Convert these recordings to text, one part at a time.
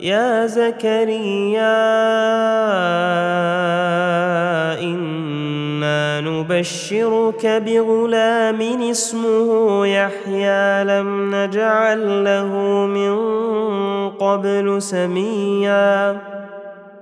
يا زكريا إنا نبشرك بغلام اسمه يحيى لم نجعل له من قبل سميا.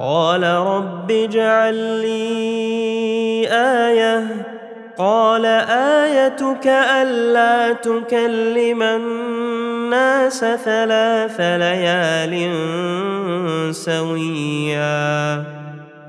قال رب اجعل لي آية. قال آيتك ألا تكلم الناس ثلاث ليال سويا.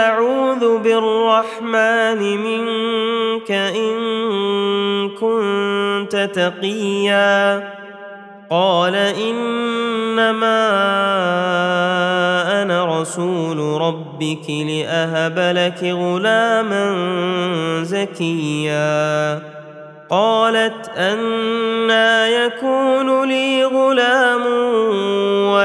أعوذ بالرحمن منك إن كنت تقيا. قال إنما أنا رسول ربك لأهب لك غلاما زكيا. قالت أنا يكون لي غلام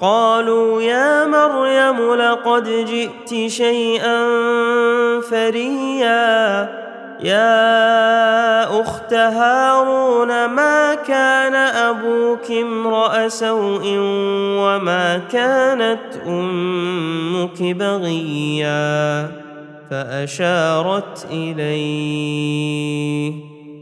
قالوا يا مريم لقد جئت شيئا فريا. يا أخت هارون ما كان أبوك امرأ سوء وما كانت أمك بغيا؟ فأشارت إليه.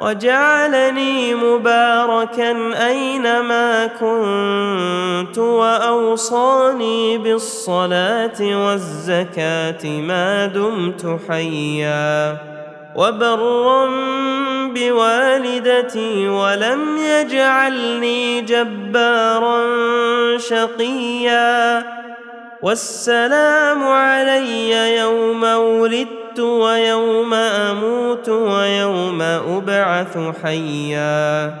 وجعلني مباركا أينما كنت وأوصاني بالصلاة والزكاة ما دمت حيا وبرا بوالدتي ولم يجعلني جبارا شقيا والسلام علي يوم ولدت ويوم أموت ويوم أبعث حيا.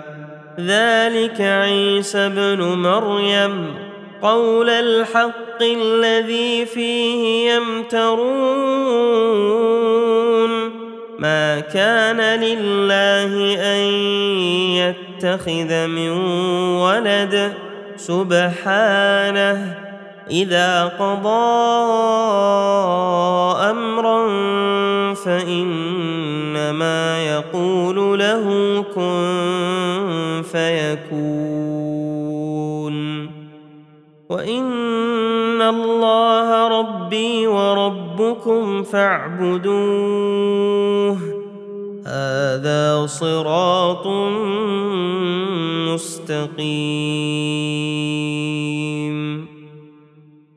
ذلك عيسى ابن مريم. قول الحق الذي فيه يمترون. ما كان لله أن يتخذ من ولد. سبحانه إذا قضى أمرا فإنما يقول له كن فيكون. وإن الله ربي وربكم فاعبدوه. هذا صراط مستقيم.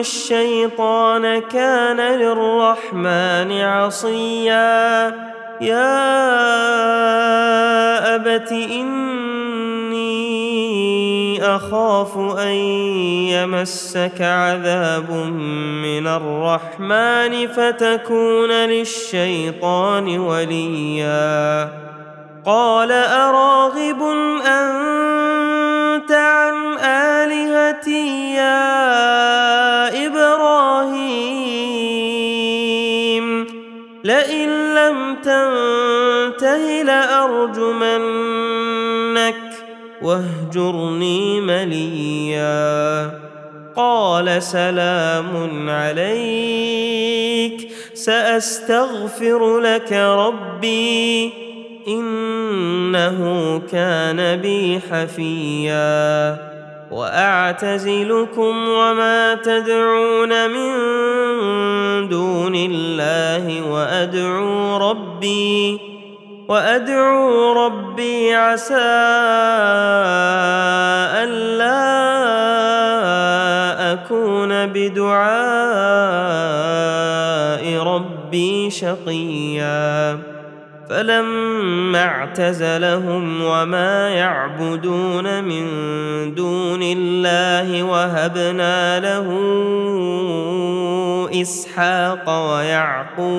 الشيطان كان للرحمن عصيا. يا أبت إني أخاف أن يمسك عذاب من الرحمن فتكون للشيطان وليا. قال أراغب أنت عن آلهتي؟ واهجرني مليا. قال سلام عليك. سأستغفر لك ربي. إنه كان بي حفيا. وأعتزلكم وما تدعون من دون الله وأدعو ربي. وأدعو ربي عسى ألا أكون بدعاء ربي شقيا. فلما اعتزلهم وما يعبدون من دون الله وهبنا له إسحاق ويعقوب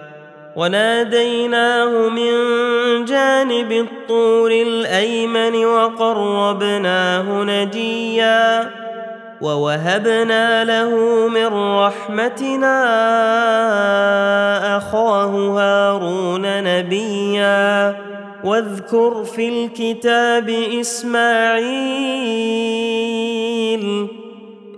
وناديناه من جانب الطور الأيمن وقربناه نجيا ووهبنا له من رحمتنا أخاه هارون نبيا واذكر في الكتاب إسماعيل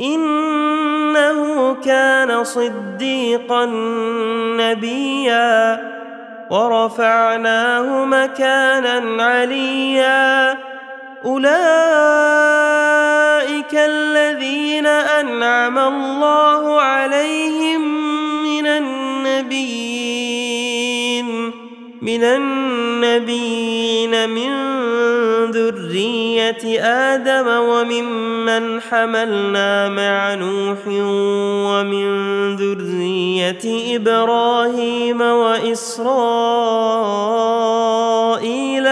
إنه كان صديقا نبيا ورفعناه مكانا عليا. أولئك الذين أنعم الله عليهم من النبيين من النبيين من ذرية آدم وممن حملنا مع نوح ومن ذرية إبراهيم وإسرائيل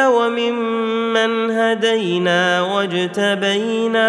وممن هدينا واجتبينا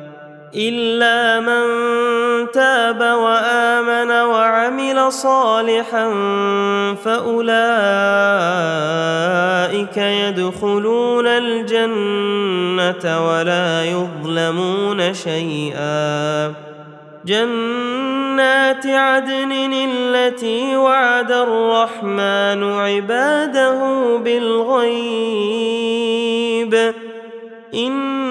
إلا من تاب وآمن وعمل صالحا فأولئك يدخلون الجنة ولا يظلمون شيئا. جنات عدن التي وعد الرحمن عباده بالغيب. انه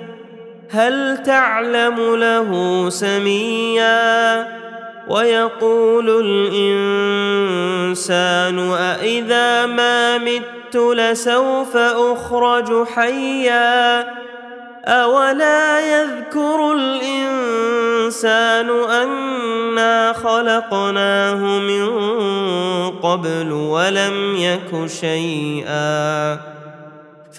هل تعلم له سميا ويقول الإنسان أإذا ما مت لسوف أخرج حيا أولا يذكر الإنسان أنا خلقناه من قبل ولم يك شيئا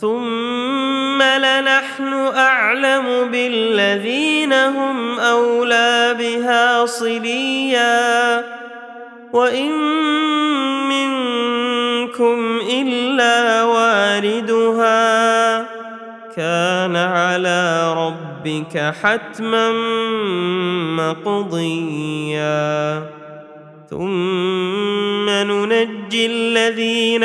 ثم لنحن اعلم بالذين هم اولى بها صليا وان منكم الا واردها كان على ربك حتما مقضيا ثم ننجي الذين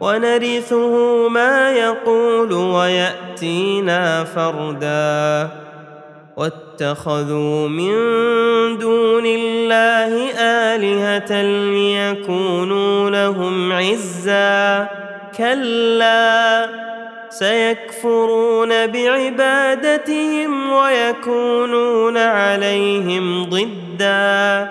ونرثه ما يقول ويأتينا فردا. واتخذوا من دون الله آلهة ليكونوا لهم عزا. كلا سيكفرون بعبادتهم ويكونون عليهم ضدا.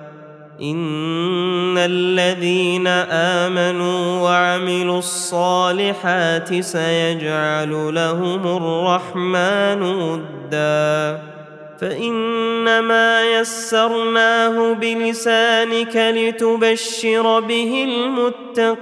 إن الذين آمنوا وعملوا الصالحات سيجعل لهم الرحمن ودا. فإنما يسرناه بلسانك لتبشر به المتقين.